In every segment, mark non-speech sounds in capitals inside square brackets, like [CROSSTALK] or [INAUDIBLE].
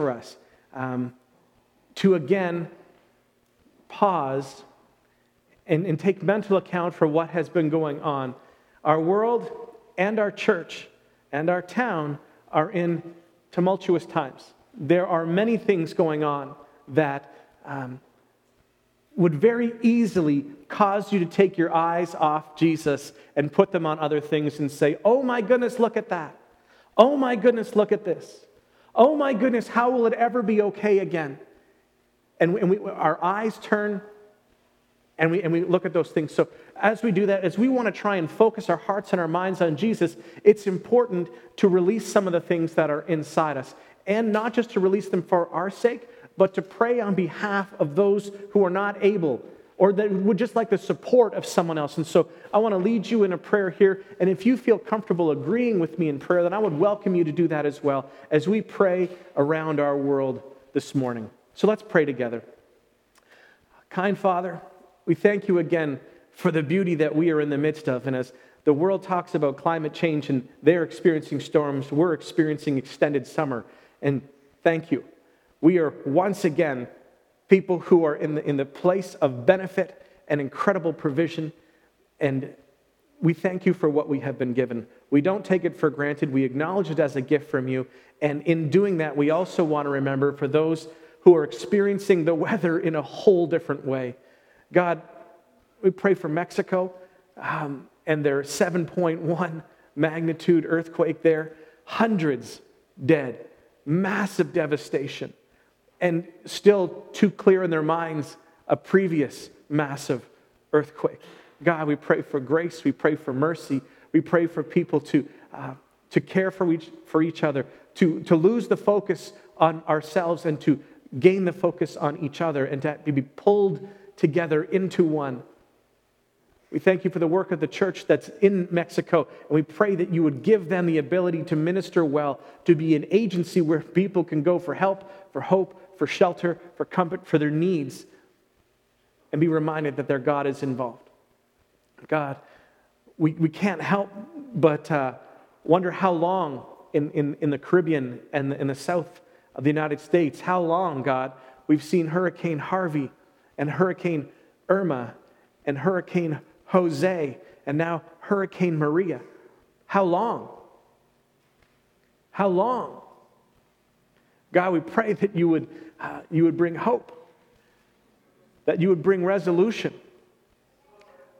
for us um, to again pause and, and take mental account for what has been going on. Our world and our church and our town are in tumultuous times. There are many things going on that um, would very easily cause you to take your eyes off Jesus and put them on other things and say, Oh my goodness, look at that. Oh my goodness, look at this. Oh my goodness, how will it ever be okay again? And, we, and we, our eyes turn and we, and we look at those things. So, as we do that, as we want to try and focus our hearts and our minds on Jesus, it's important to release some of the things that are inside us. And not just to release them for our sake, but to pray on behalf of those who are not able or that would just like the support of someone else. And so I want to lead you in a prayer here. And if you feel comfortable agreeing with me in prayer, then I would welcome you to do that as well as we pray around our world this morning. So let's pray together. Kind Father, we thank you again for the beauty that we are in the midst of. And as the world talks about climate change and they're experiencing storms, we're experiencing extended summer. And thank you. We are once again people who are in the, in the place of benefit and incredible provision. And we thank you for what we have been given. We don't take it for granted. We acknowledge it as a gift from you. And in doing that, we also want to remember for those who are experiencing the weather in a whole different way. God, we pray for Mexico um, and their 7.1 magnitude earthquake there, hundreds dead, massive devastation, and still too clear in their minds a previous massive earthquake. God, we pray for grace, we pray for mercy, we pray for people to, uh, to care for each, for each other, to, to lose the focus on ourselves and to gain the focus on each other and to be pulled together into one. We thank you for the work of the church that's in Mexico, and we pray that you would give them the ability to minister well, to be an agency where people can go for help, for hope, for shelter, for comfort, for their needs, and be reminded that their God is involved. God, we, we can't help but uh, wonder how long in, in, in the Caribbean and in the south of the United States, how long, God, we've seen Hurricane Harvey and Hurricane Irma and Hurricane Jose and now Hurricane Maria. How long? How long? God, we pray that you would, uh, you would bring hope, that you would bring resolution.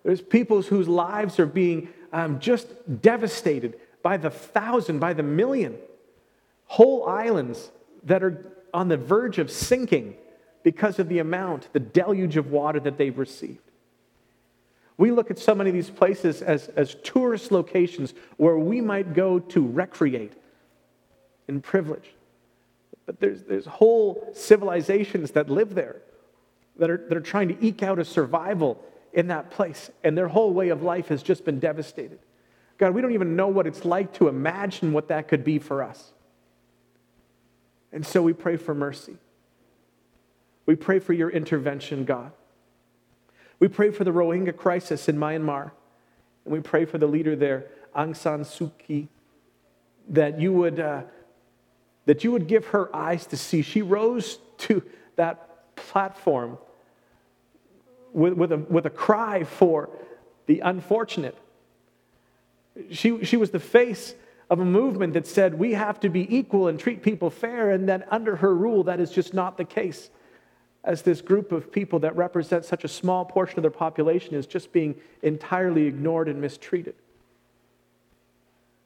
There's people whose lives are being um, just devastated by the thousand, by the million. Whole islands that are on the verge of sinking because of the amount, the deluge of water that they've received. We look at so many of these places as, as tourist locations where we might go to recreate in privilege. But there's, there's whole civilizations that live there that are, that are trying to eke out a survival in that place, and their whole way of life has just been devastated. God, we don't even know what it's like to imagine what that could be for us. And so we pray for mercy. We pray for your intervention, God. We pray for the Rohingya crisis in Myanmar. And we pray for the leader there, Aung San Suu Kyi, that you would, uh, that you would give her eyes to see. She rose to that platform with, with, a, with a cry for the unfortunate. She, she was the face of a movement that said we have to be equal and treat people fair, and that under her rule, that is just not the case as this group of people that represent such a small portion of their population is just being entirely ignored and mistreated.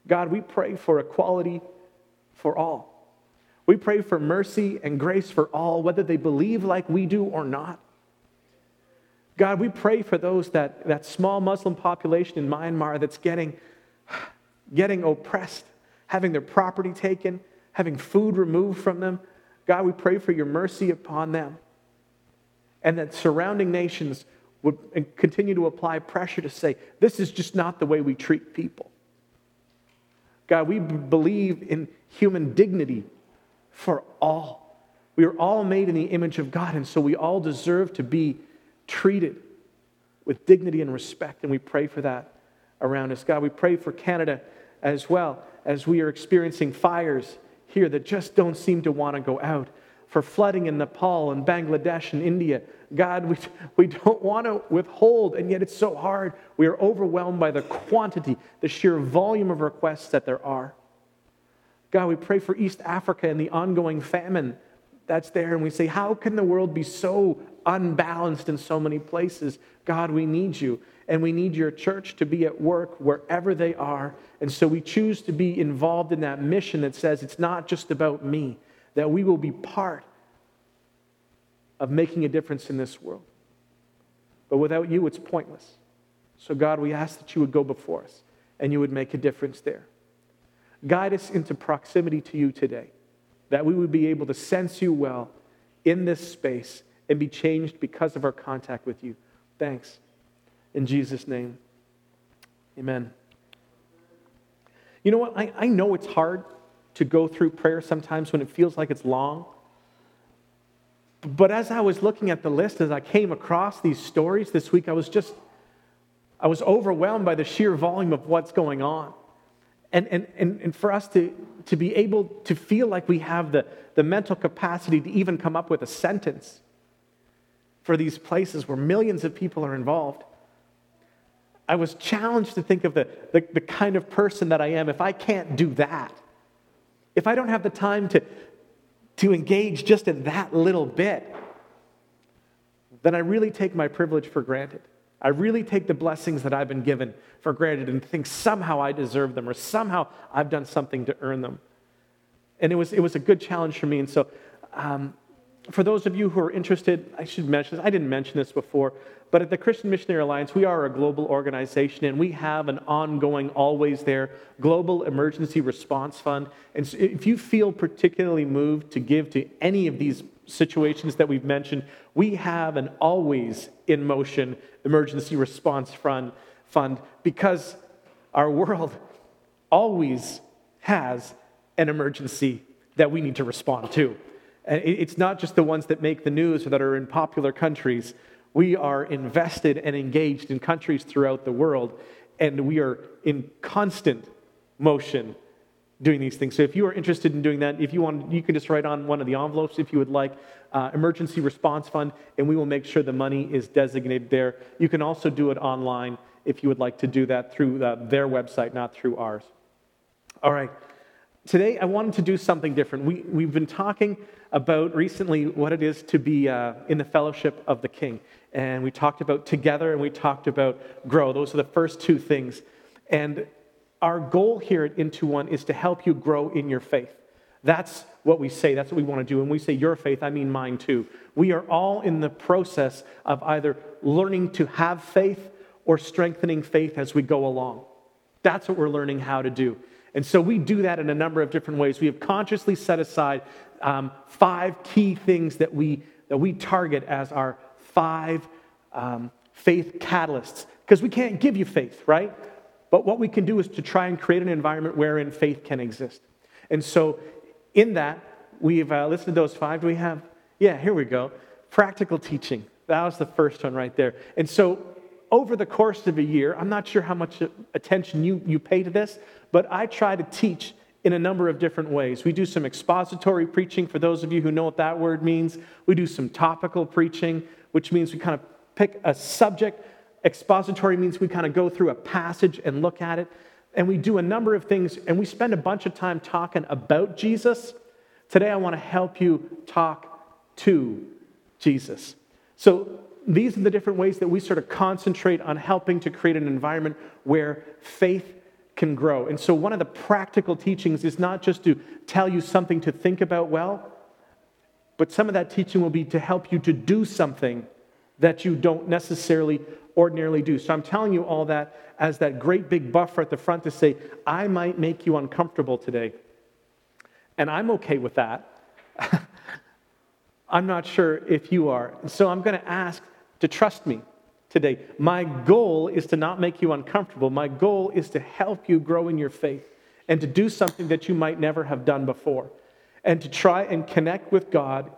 God, we pray for equality for all. We pray for mercy and grace for all, whether they believe like we do or not. God, we pray for those that, that small Muslim population in Myanmar that's getting, getting oppressed, having their property taken, having food removed from them. God, we pray for your mercy upon them and that surrounding nations would continue to apply pressure to say, this is just not the way we treat people. God, we believe in human dignity for all. We are all made in the image of God, and so we all deserve to be treated with dignity and respect, and we pray for that around us. God, we pray for Canada as well as we are experiencing fires here that just don't seem to want to go out, for flooding in Nepal and Bangladesh and India. God, we, we don't want to withhold, and yet it's so hard. We are overwhelmed by the quantity, the sheer volume of requests that there are. God, we pray for East Africa and the ongoing famine that's there, and we say, How can the world be so unbalanced in so many places? God, we need you, and we need your church to be at work wherever they are. And so we choose to be involved in that mission that says it's not just about me, that we will be part of making a difference in this world. But without you, it's pointless. So, God, we ask that you would go before us and you would make a difference there. Guide us into proximity to you today, that we would be able to sense you well in this space and be changed because of our contact with you. Thanks. In Jesus' name, amen. You know what? I, I know it's hard to go through prayer sometimes when it feels like it's long. But as I was looking at the list, as I came across these stories this week, I was just, I was overwhelmed by the sheer volume of what's going on. And, and, and, and for us to, to be able to feel like we have the, the mental capacity to even come up with a sentence for these places where millions of people are involved. I was challenged to think of the, the, the, kind of person that I am if I can't do that. If I don't have the time to, to engage just in that little bit, then I really take my privilege for granted. I really take the blessings that I've been given for granted and think somehow I deserve them or somehow I've done something to earn them. And it was, it was a good challenge for me. And so, um, for those of you who are interested, I should mention this. I didn't mention this before, but at the Christian Missionary Alliance, we are a global organization and we have an ongoing, always there, global emergency response fund. And so if you feel particularly moved to give to any of these situations that we've mentioned, we have an always in motion emergency response fund, fund because our world always has an emergency that we need to respond to. And it's not just the ones that make the news or that are in popular countries. We are invested and engaged in countries throughout the world, and we are in constant motion doing these things. So if you are interested in doing that, if you want, you can just write on one of the envelopes if you would like, uh, emergency response fund, and we will make sure the money is designated there. You can also do it online if you would like to do that through uh, their website, not through ours. All right. Today, I wanted to do something different. We, we've been talking about recently what it is to be uh, in the fellowship of the King. And we talked about together and we talked about grow. Those are the first two things. And our goal here at Into One is to help you grow in your faith. That's what we say. That's what we want to do. And we say your faith, I mean mine too. We are all in the process of either learning to have faith or strengthening faith as we go along. That's what we're learning how to do. And so we do that in a number of different ways. We have consciously set aside um, five key things that we, that we target as our five um, faith catalysts. Because we can't give you faith, right? But what we can do is to try and create an environment wherein faith can exist. And so, in that, we've uh, listed those five. Do we have? Yeah, here we go. Practical teaching. That was the first one right there. And so, over the course of a year, I'm not sure how much attention you, you pay to this, but I try to teach in a number of different ways. We do some expository preaching, for those of you who know what that word means. We do some topical preaching, which means we kind of pick a subject Expository means we kind of go through a passage and look at it, and we do a number of things, and we spend a bunch of time talking about Jesus. Today, I want to help you talk to Jesus. So, these are the different ways that we sort of concentrate on helping to create an environment where faith can grow. And so, one of the practical teachings is not just to tell you something to think about well, but some of that teaching will be to help you to do something that you don't necessarily ordinarily do. So I'm telling you all that as that great big buffer at the front to say, I might make you uncomfortable today. And I'm okay with that. [LAUGHS] I'm not sure if you are. So I'm going to ask to trust me today. My goal is to not make you uncomfortable. My goal is to help you grow in your faith and to do something that you might never have done before and to try and connect with God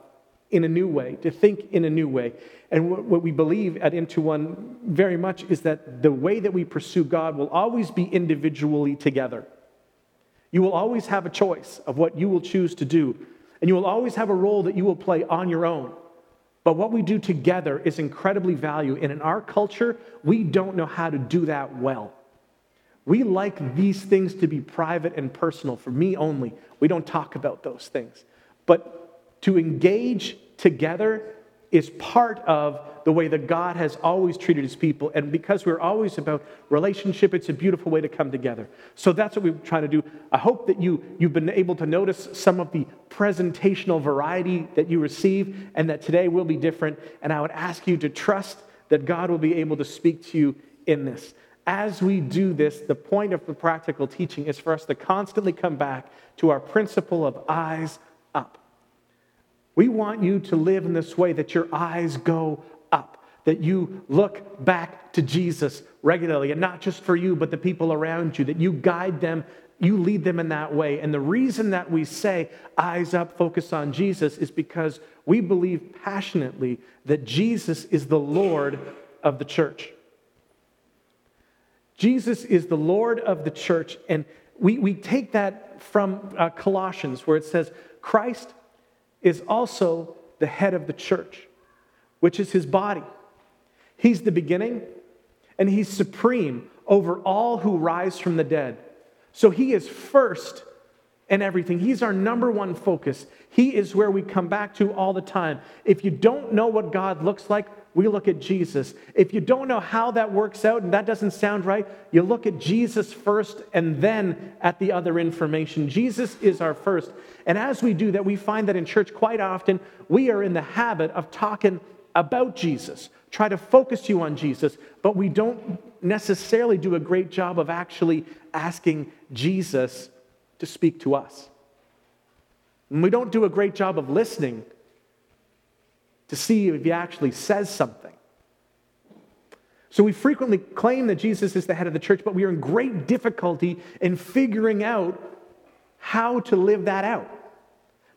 in a new way, to think in a new way. And what we believe at Into One very much is that the way that we pursue God will always be individually together. You will always have a choice of what you will choose to do, and you will always have a role that you will play on your own. But what we do together is incredibly valuable. And in our culture, we don't know how to do that well. We like these things to be private and personal, for me only. We don't talk about those things. But to engage together is part of the way that God has always treated his people. And because we're always about relationship, it's a beautiful way to come together. So that's what we're trying to do. I hope that you, you've been able to notice some of the presentational variety that you receive and that today will be different. And I would ask you to trust that God will be able to speak to you in this. As we do this, the point of the practical teaching is for us to constantly come back to our principle of eyes. We want you to live in this way that your eyes go up, that you look back to Jesus regularly, and not just for you, but the people around you, that you guide them, you lead them in that way. And the reason that we say eyes up, focus on Jesus, is because we believe passionately that Jesus is the Lord of the church. Jesus is the Lord of the church, and we, we take that from uh, Colossians, where it says, Christ is also the head of the church, which is his body. He's the beginning and he's supreme over all who rise from the dead. So he is first in everything. He's our number one focus. He is where we come back to all the time. If you don't know what God looks like, we look at Jesus. If you don't know how that works out and that doesn't sound right, you look at Jesus first and then at the other information. Jesus is our first. And as we do that, we find that in church quite often we are in the habit of talking about Jesus, try to focus you on Jesus, but we don't necessarily do a great job of actually asking Jesus to speak to us. And we don't do a great job of listening to see if he actually says something. So we frequently claim that Jesus is the head of the church, but we are in great difficulty in figuring out how to live that out.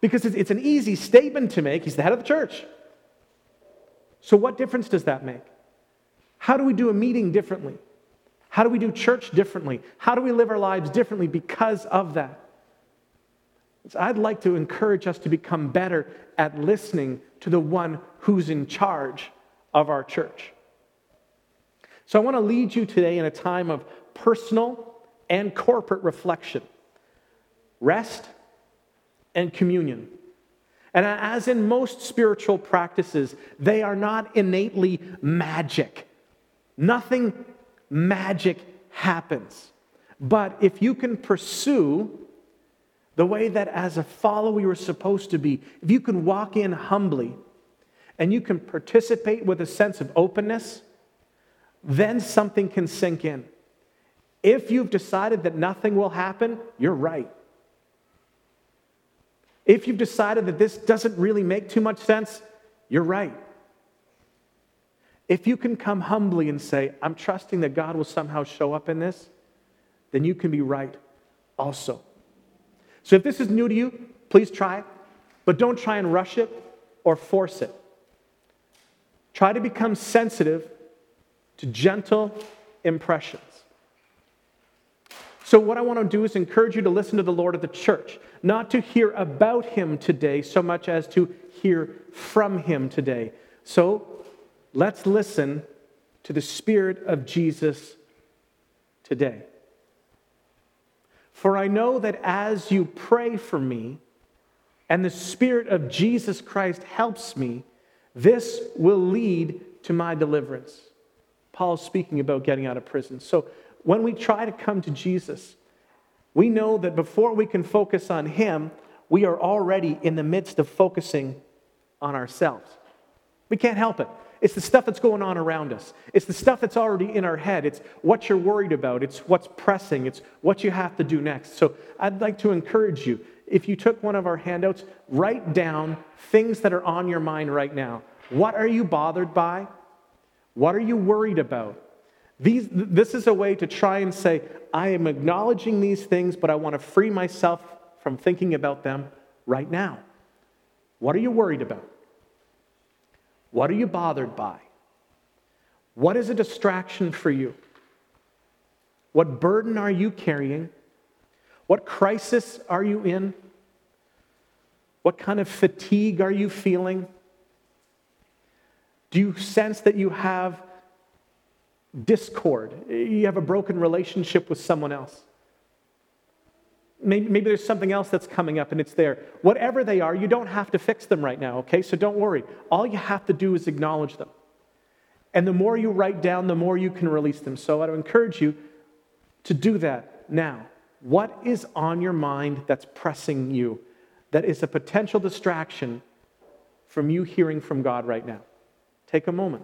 Because it's an easy statement to make. He's the head of the church. So, what difference does that make? How do we do a meeting differently? How do we do church differently? How do we live our lives differently because of that? So I'd like to encourage us to become better at listening to the one who's in charge of our church. So I want to lead you today in a time of personal and corporate reflection, rest and communion. And as in most spiritual practices, they are not innately magic. Nothing magic happens. But if you can pursue the way that as a follower you are supposed to be. If you can walk in humbly and you can participate with a sense of openness, then something can sink in. If you've decided that nothing will happen, you're right. If you've decided that this doesn't really make too much sense, you're right. If you can come humbly and say, I'm trusting that God will somehow show up in this, then you can be right also. So if this is new to you, please try it, but don't try and rush it or force it. Try to become sensitive to gentle impressions. So, what I want to do is encourage you to listen to the Lord of the church, not to hear about him today so much as to hear from him today. So, let's listen to the Spirit of Jesus today. For I know that as you pray for me, and the Spirit of Jesus Christ helps me, this will lead to my deliverance. Paul's speaking about getting out of prison. So when we try to come to Jesus, we know that before we can focus on Him, we are already in the midst of focusing on ourselves. We can't help it. It's the stuff that's going on around us. It's the stuff that's already in our head. It's what you're worried about. It's what's pressing. It's what you have to do next. So I'd like to encourage you if you took one of our handouts, write down things that are on your mind right now. What are you bothered by? What are you worried about? These, this is a way to try and say, I am acknowledging these things, but I want to free myself from thinking about them right now. What are you worried about? What are you bothered by? What is a distraction for you? What burden are you carrying? What crisis are you in? What kind of fatigue are you feeling? Do you sense that you have discord? You have a broken relationship with someone else? Maybe, maybe, there's something else that's coming up and it's there. Whatever they are, you don't have to fix them right now, okay? So don't worry. All you have to do is acknowledge them. And the more you write down, the more you can release them. So I would encourage you to do that now. What is on your mind that's pressing you, that is a potential distraction from you hearing from God right now? Take a moment.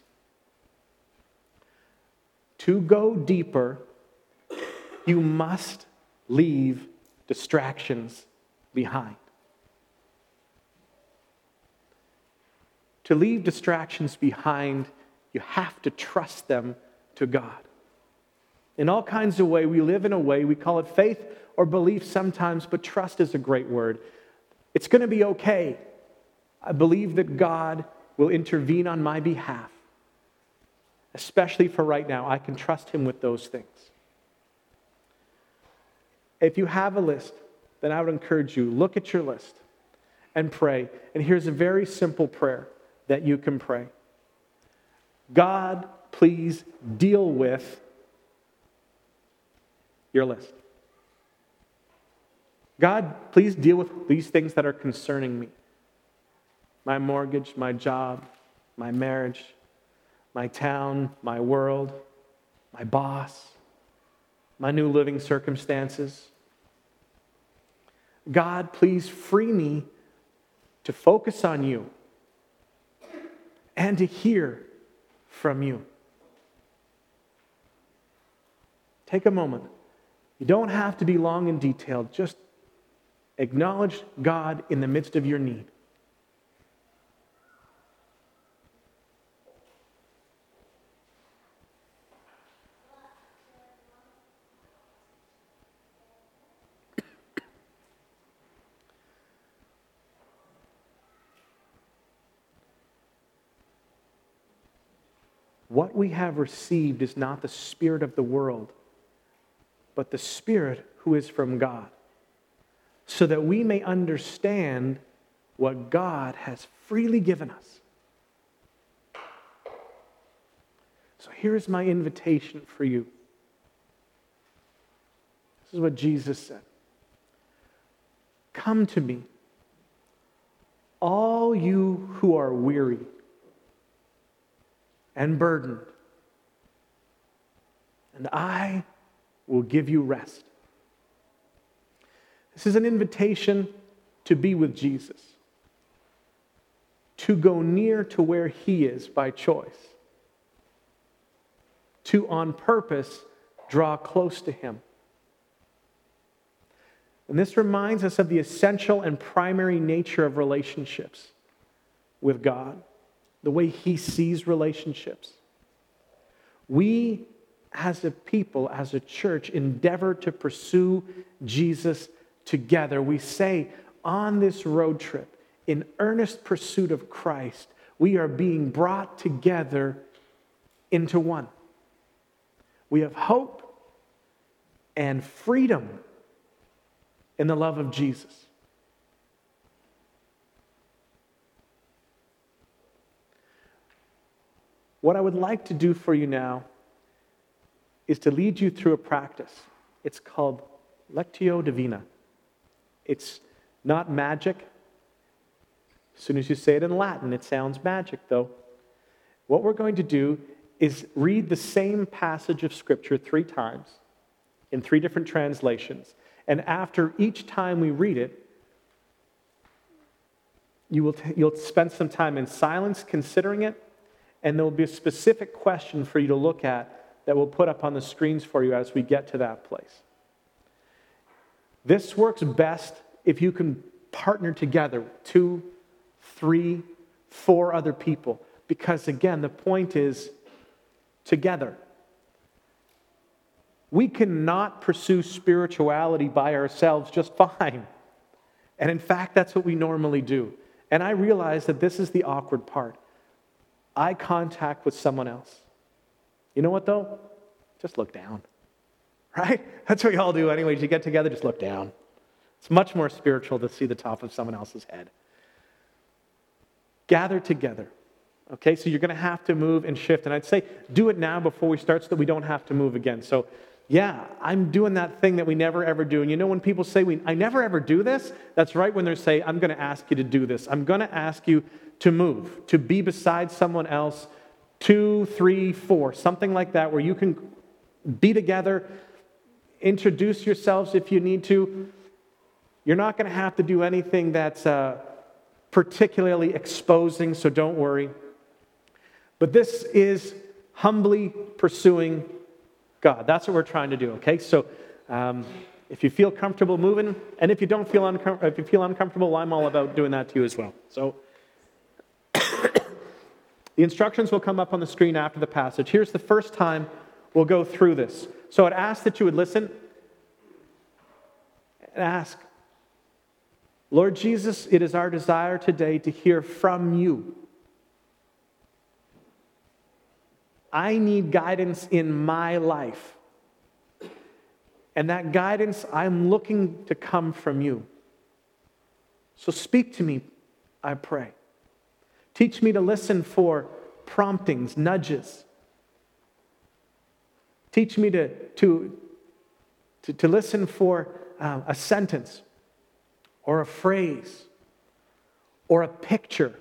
To go deeper, you must leave distractions behind. To leave distractions behind, you have to trust them to God. In all kinds of ways, we live in a way, we call it faith or belief sometimes, but trust is a great word. It's going to be okay. I believe that God will intervene on my behalf especially for right now. I can trust Him with those things. If you have a list, then I would encourage you look at your list and pray. And here's a very simple prayer that you can pray God, please deal with your list. God, please deal with these things that are concerning me my mortgage, my job, my marriage, my town, my world, my boss, my new living circumstances. God, please free me to focus on you and to hear from you. Take a moment. You don't have to be long and detailed. Just acknowledge God in the midst of your need. What we have received is not the spirit of the world, but the spirit who is from God, so that we may understand what God has freely given us. So here's my invitation for you. This is what Jesus said Come to me, all you who are weary and burdened, and I will give you rest. This is an invitation to be with Jesus, to go near to where he is by choice, to on purpose draw close to him. And this reminds us of the essential and primary nature of relationships with God the way He sees relationships. We, as a people, as a church, endeavor to pursue Jesus together. We say on this road trip, in earnest pursuit of Christ, we are being brought together into one. We have hope and freedom in the love of Jesus. What I would like to do for you now is to lead you through a practice. It's called Lectio Divina. It's not magic. As soon as you say it in Latin, it sounds magic, though. What we're going to do is read the same passage of Scripture three times in three different translations. And after each time we read it, you will t- you'll spend some time in silence considering it, and there will be a specific question for you to look at that we'll put up on the screens for you as we get to that place. This works best if you can partner together, two, three, four other people, because again, the point is together. We cannot pursue spirituality by ourselves just fine. And in fact, that's what we normally do. And I realize that this is the awkward part eye contact with someone else. You know what, though? Just look down. [LAUGHS] Right? That's what you all do, anyways. You get together, just look down. It's much more spiritual to see the top of someone else's head. Gather together. Okay, so you're going to have to move and shift. And I'd say do it now before we start so that we don't have to move again. So yeah, I'm doing that thing that we never ever do. And you know when people say, we, I never ever do this? That's right when they say, I'm going to ask you to do this. I'm going to ask you to move, to be beside someone else, two, three, four, something like that, where you can be together, introduce yourselves if you need to. You're not going to have to do anything that's uh, particularly exposing, so don't worry. But this is humbly pursuing God. That's what we're trying to do, okay? So um, if you feel comfortable moving, and if you don't feel, uncom- if you feel uncomfortable, I'm all about doing that to you as well. So instructions will come up on the screen after the passage. Here's the first time we'll go through this. So I'd ask that you would listen and ask, Lord Jesus, it is our desire today to hear from you. I need guidance in my life. And that guidance I'm looking to come from you. So speak to me, I pray. Teach me to listen for promptings, nudges. Teach me to, to, to, to listen for uh, a sentence or a phrase or a picture,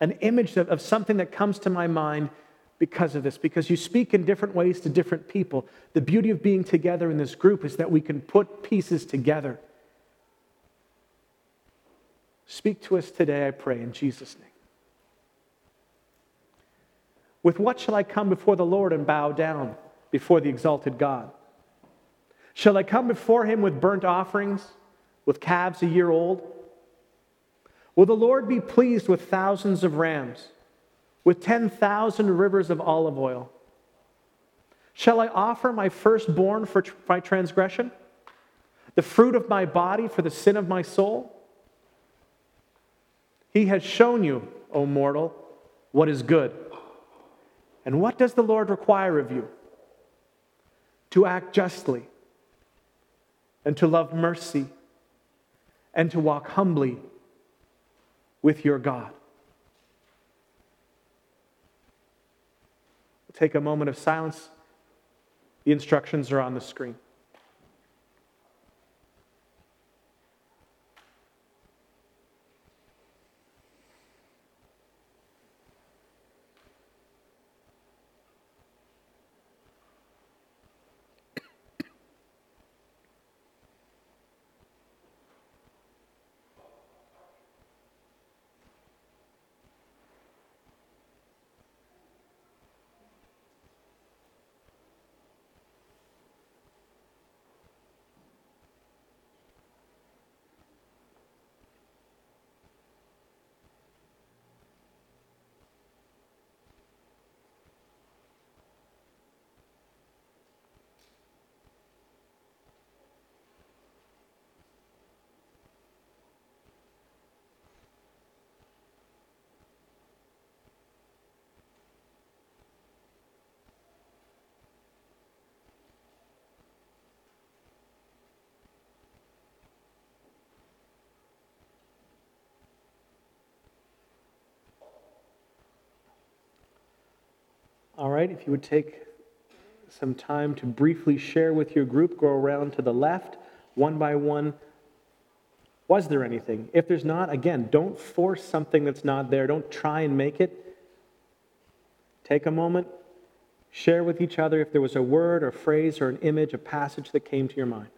an image of, of something that comes to my mind because of this, because you speak in different ways to different people. The beauty of being together in this group is that we can put pieces together. Speak to us today, I pray, in Jesus' name. With what shall I come before the Lord and bow down before the exalted God? Shall I come before him with burnt offerings, with calves a year old? Will the Lord be pleased with thousands of rams? with 10,000 rivers of olive oil? Shall I offer my firstborn for my transgression, the fruit of my body for the sin of my soul? He has shown you, O mortal, what is good. And what does the Lord require of you? To act justly, and to love mercy, and to walk humbly with your God. take a moment of silence. The instructions are on the screen. All right, if you would take some time to briefly share with your group, go around to the left, one by one. Was there anything? If there's not, again, don't force something that's not there. Don't try and make it. Take a moment, share with each other if there was a word or phrase or an image, a passage that came to your mind.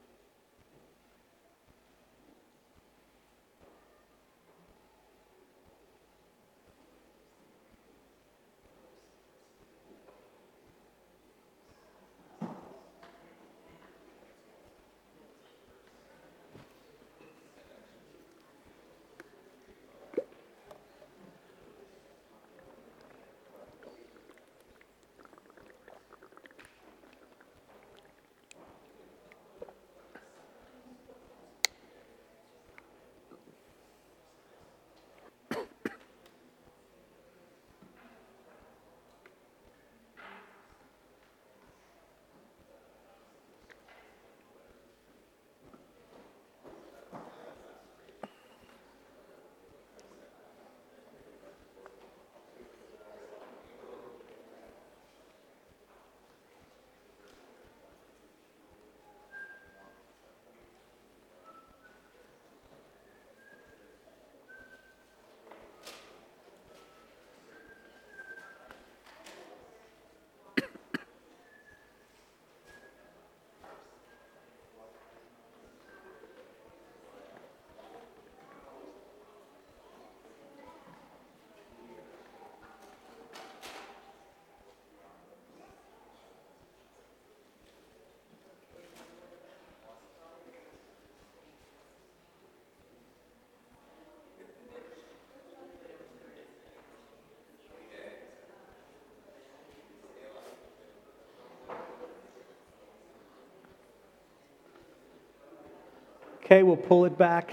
Okay, we'll pull it back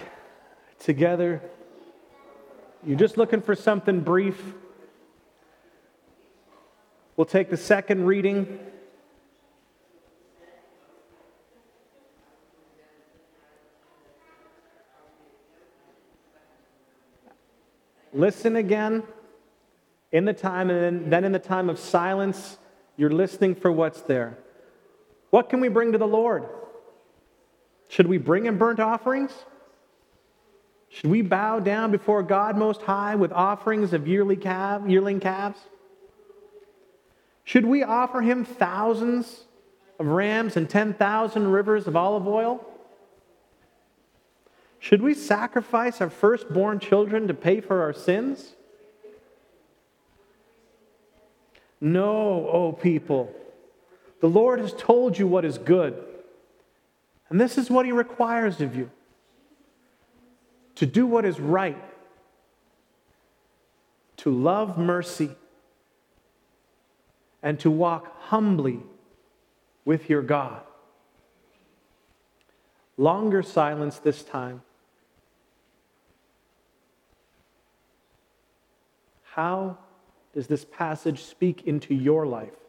together. You're just looking for something brief. We'll take the second reading. Listen again in the time, and then in the time of silence, you're listening for what's there. What can we bring to the Lord? Should we bring him burnt offerings? Should we bow down before God Most High with offerings of yearly calf, yearling calves? Should we offer him thousands of rams and 10,000 rivers of olive oil? Should we sacrifice our firstborn children to pay for our sins? No, O oh people. The Lord has told you what is good. And this is what he requires of you to do what is right, to love mercy, and to walk humbly with your God. Longer silence this time. How does this passage speak into your life?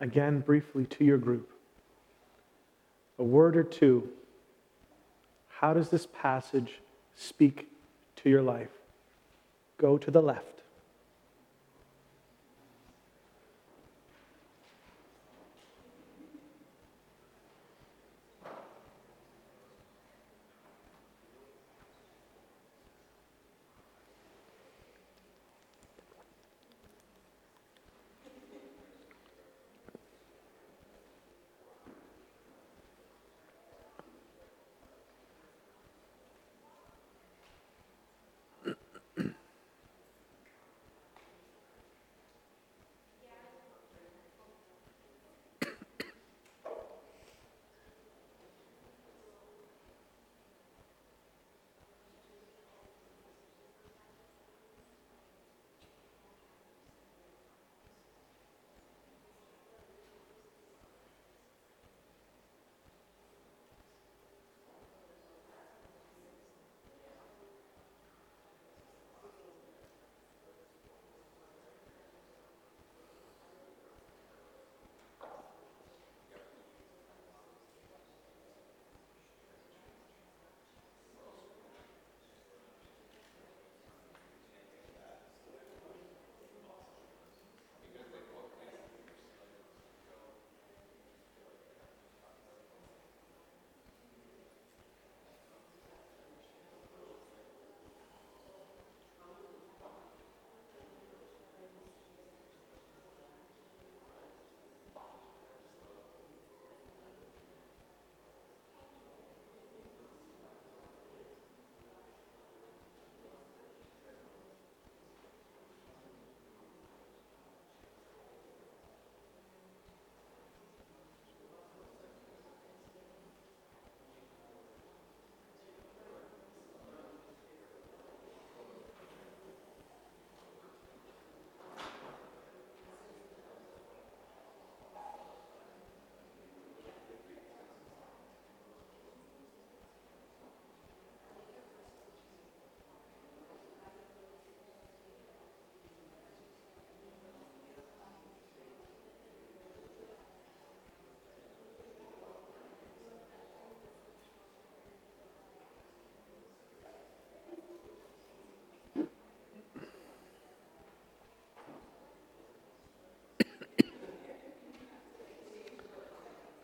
Again briefly to your group. A word or two. How does this passage speak to your life? Go to the left.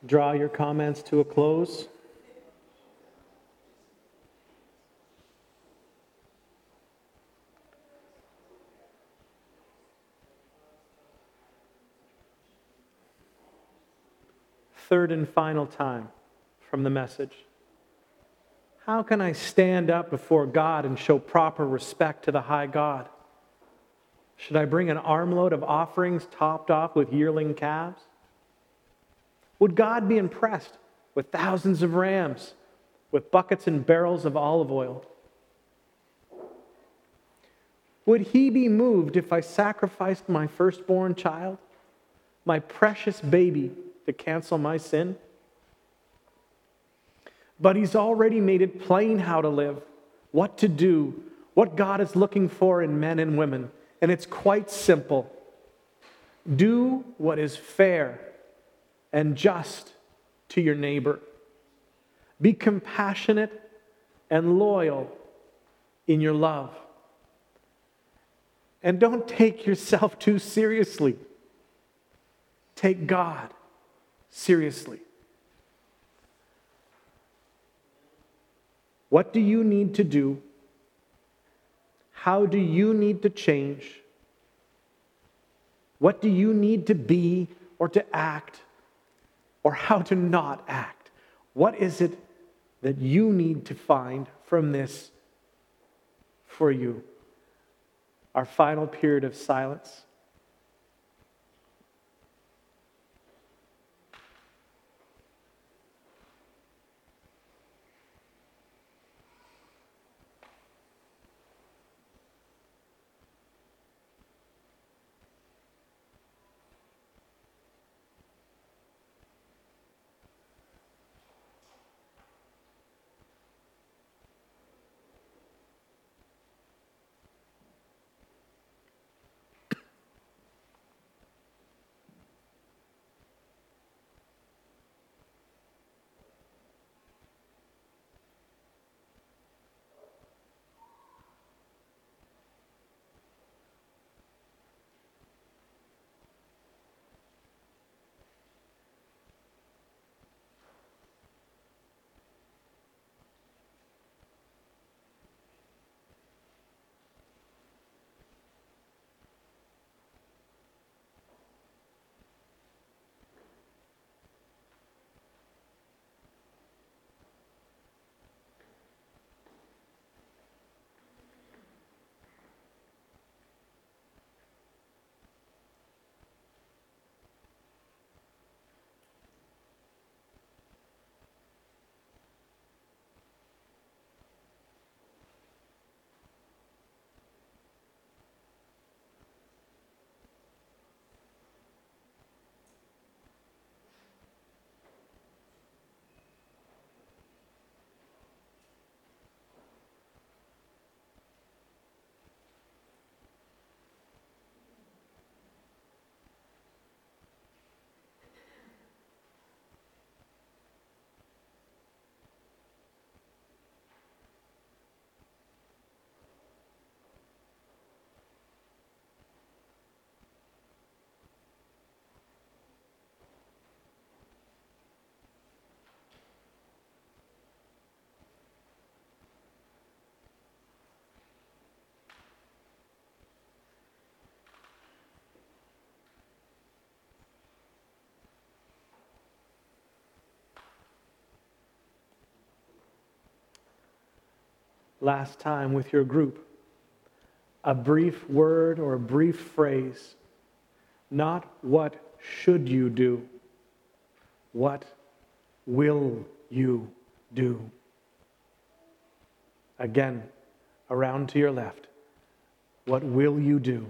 Draw your comments to a close. Third and final time from the message. How can I stand up before God and show proper respect to the high God? Should I bring an armload of offerings topped off with yearling calves? Would God be impressed with thousands of rams, with buckets and barrels of olive oil? Would he be moved if I sacrificed my firstborn child, my precious baby, to cancel my sin? But he's already made it plain how to live, what to do, what God is looking for in men and women. And it's quite simple do what is fair and just to your neighbor. Be compassionate and loyal in your love. And don't take yourself [LAUGHS] too seriously. Take God seriously. What do you need to do? How do you need to change? What do you need to be or to act or how to not act. What is it that you need to find from this for you? Our final period of silence. Last time with your group a brief word or a brief phrase, not what should you do, what will you do? Again, around to your left, what will you do?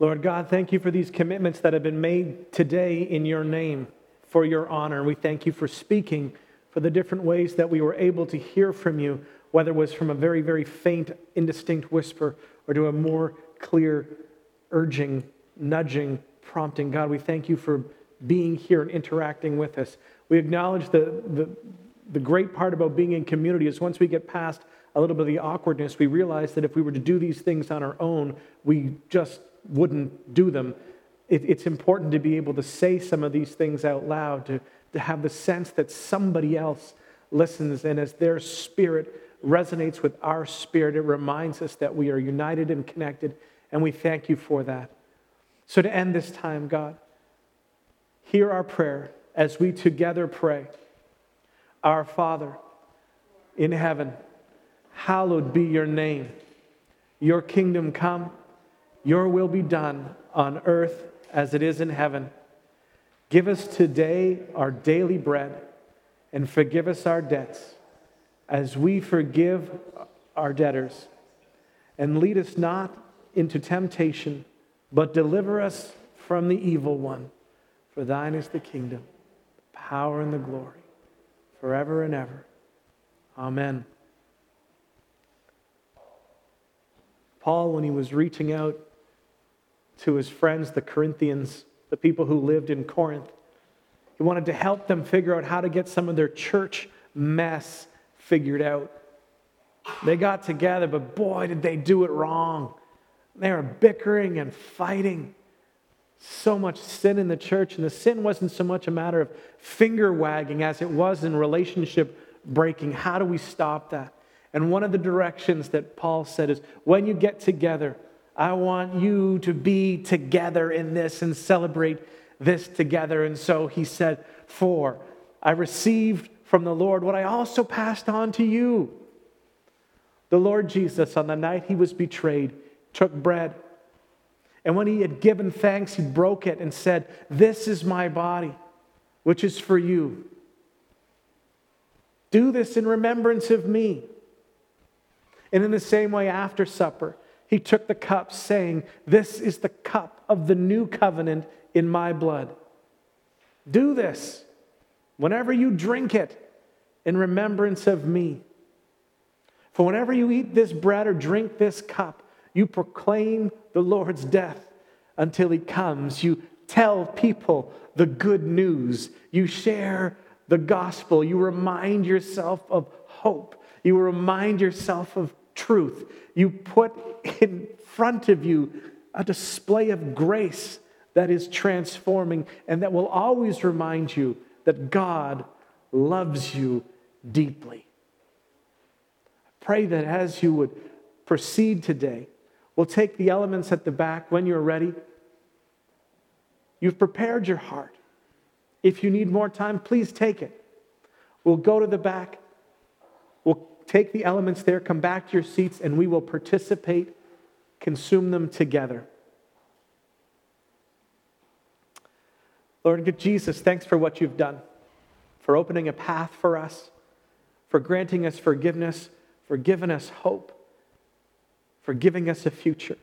Lord God, thank you for these commitments that have been made today in your name for your honor. We thank you for speaking, for the different ways that we were able to hear from you, whether it was from a very, very faint, indistinct whisper or to a more clear, urging, nudging, prompting. God, we thank you for being here and interacting with us. We acknowledge the, the, the great part about being in community is once we get past a little bit of the awkwardness, we realize that if we were to do these things on our own, we just wouldn't do them. It, it's important to be able to say some of these things out loud, to, to have the sense that somebody else listens, and as their spirit resonates with our spirit, it reminds us that we are united and connected, and we thank you for that. So, to end this time, God, hear our prayer as we together pray Our Father in heaven, hallowed be your name. Your kingdom come your will be done on earth as it is in heaven. Give us today our daily bread and forgive us our debts as we forgive our debtors. And lead us not into temptation, but deliver us from the evil one. For thine is the kingdom, the power, and the glory, forever and ever. Amen. Paul, when he was reaching out to his friends, the Corinthians, the people who lived in Corinth. He wanted to help them figure out how to get some of their church mess figured out. They got together, but boy, did they do it wrong. They were bickering and fighting. So much sin in the church, and the sin wasn't so much a matter of finger wagging as it was in relationship breaking. How do we stop that? And one of the directions that Paul said is when you get together, I want you to be together in this and celebrate this together. And so he said, For I received from the Lord what I also passed on to you. The Lord Jesus, on the night he was betrayed, took bread. And when he had given thanks, he broke it and said, This is my body, which is for you. Do this in remembrance of me. And in the same way, after supper, he took the cup, saying, This is the cup of the new covenant in my blood. Do this whenever you drink it in remembrance of me. For whenever you eat this bread or drink this cup, you proclaim the Lord's death until he comes. You tell people the good news. You share the gospel. You remind yourself of hope. You remind yourself of truth. You put in front of you a display of grace that is transforming and that will always remind you that God loves you deeply. I pray that as you would proceed today, we'll take the elements at the back when you're ready. You've prepared your heart. If you need more time, please take it. We'll go to the back. Take the elements there, come back to your seats, and we will participate, consume them together. Lord, Jesus, thanks for what you've done, for opening a path for us, for granting us forgiveness, for giving us hope, for giving us a future.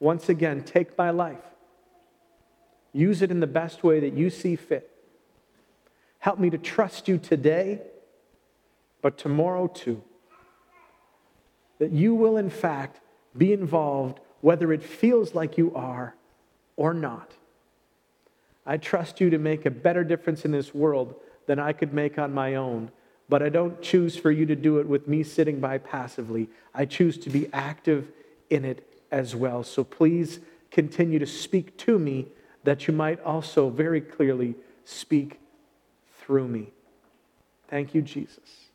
Once again, take my life. Use it in the best way that you see fit. Help me to trust you today but tomorrow too. That you will, in fact, be involved whether it feels like you are or not. I trust you to make a better difference in this world than I could make on my own, but I don't choose for you to do it with me sitting by passively. I choose to be active in it as well. So please continue to speak to me that you might also very clearly speak through me. Thank you, Jesus.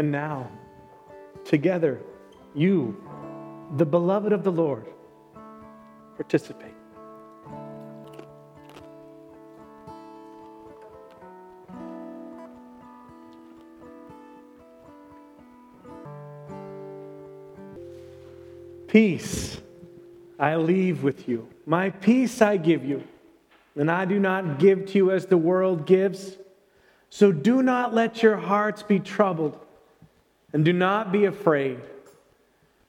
And now, together, you, the beloved of the Lord, participate. Peace I leave with you. My peace I give you. And I do not give to you as the world gives. So do not let your hearts be troubled, and do not be afraid.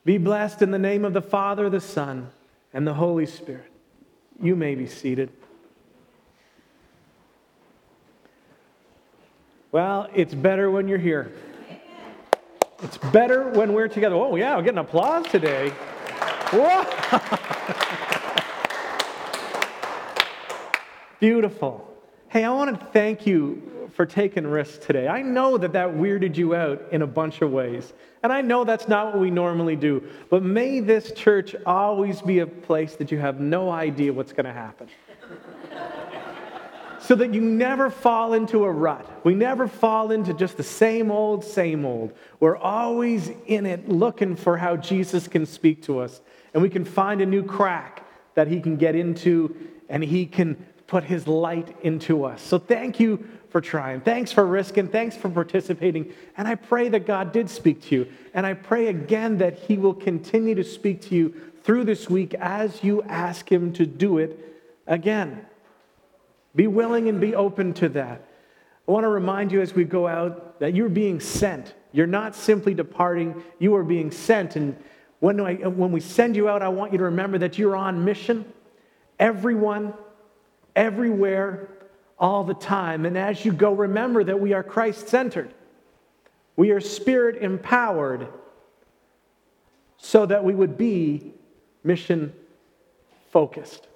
Be blessed in the name of the Father, the Son, and the Holy Spirit. You may be seated. Well, it's better when you're here. It's better when we're together. Oh, yeah, we're getting applause today. [LAUGHS] Beautiful. Hey, I want to thank you for taking risks today. I know that that weirded you out in a bunch of ways. And I know that's not what we normally do. But may this church always be a place that you have no idea what's going to happen. [LAUGHS] so that you never fall into a rut. We never fall into just the same old, same old. We're always in it looking for how Jesus can speak to us and we can find a new crack that He can get into and He can put His light into us. So thank you for trying. Thanks for risking. Thanks for participating. And I pray that God did speak to you. And I pray again that He will continue to speak to you through this week as you ask Him to do it again. Be willing and be open to that. I want to remind you as we go out that you're being sent. You're not simply departing, you are being sent. And when, I, when we send you out, I want you to remember that you're on mission. Everyone, everywhere, all the time. And as you go, remember that we are Christ centered. We are spirit empowered so that we would be mission focused.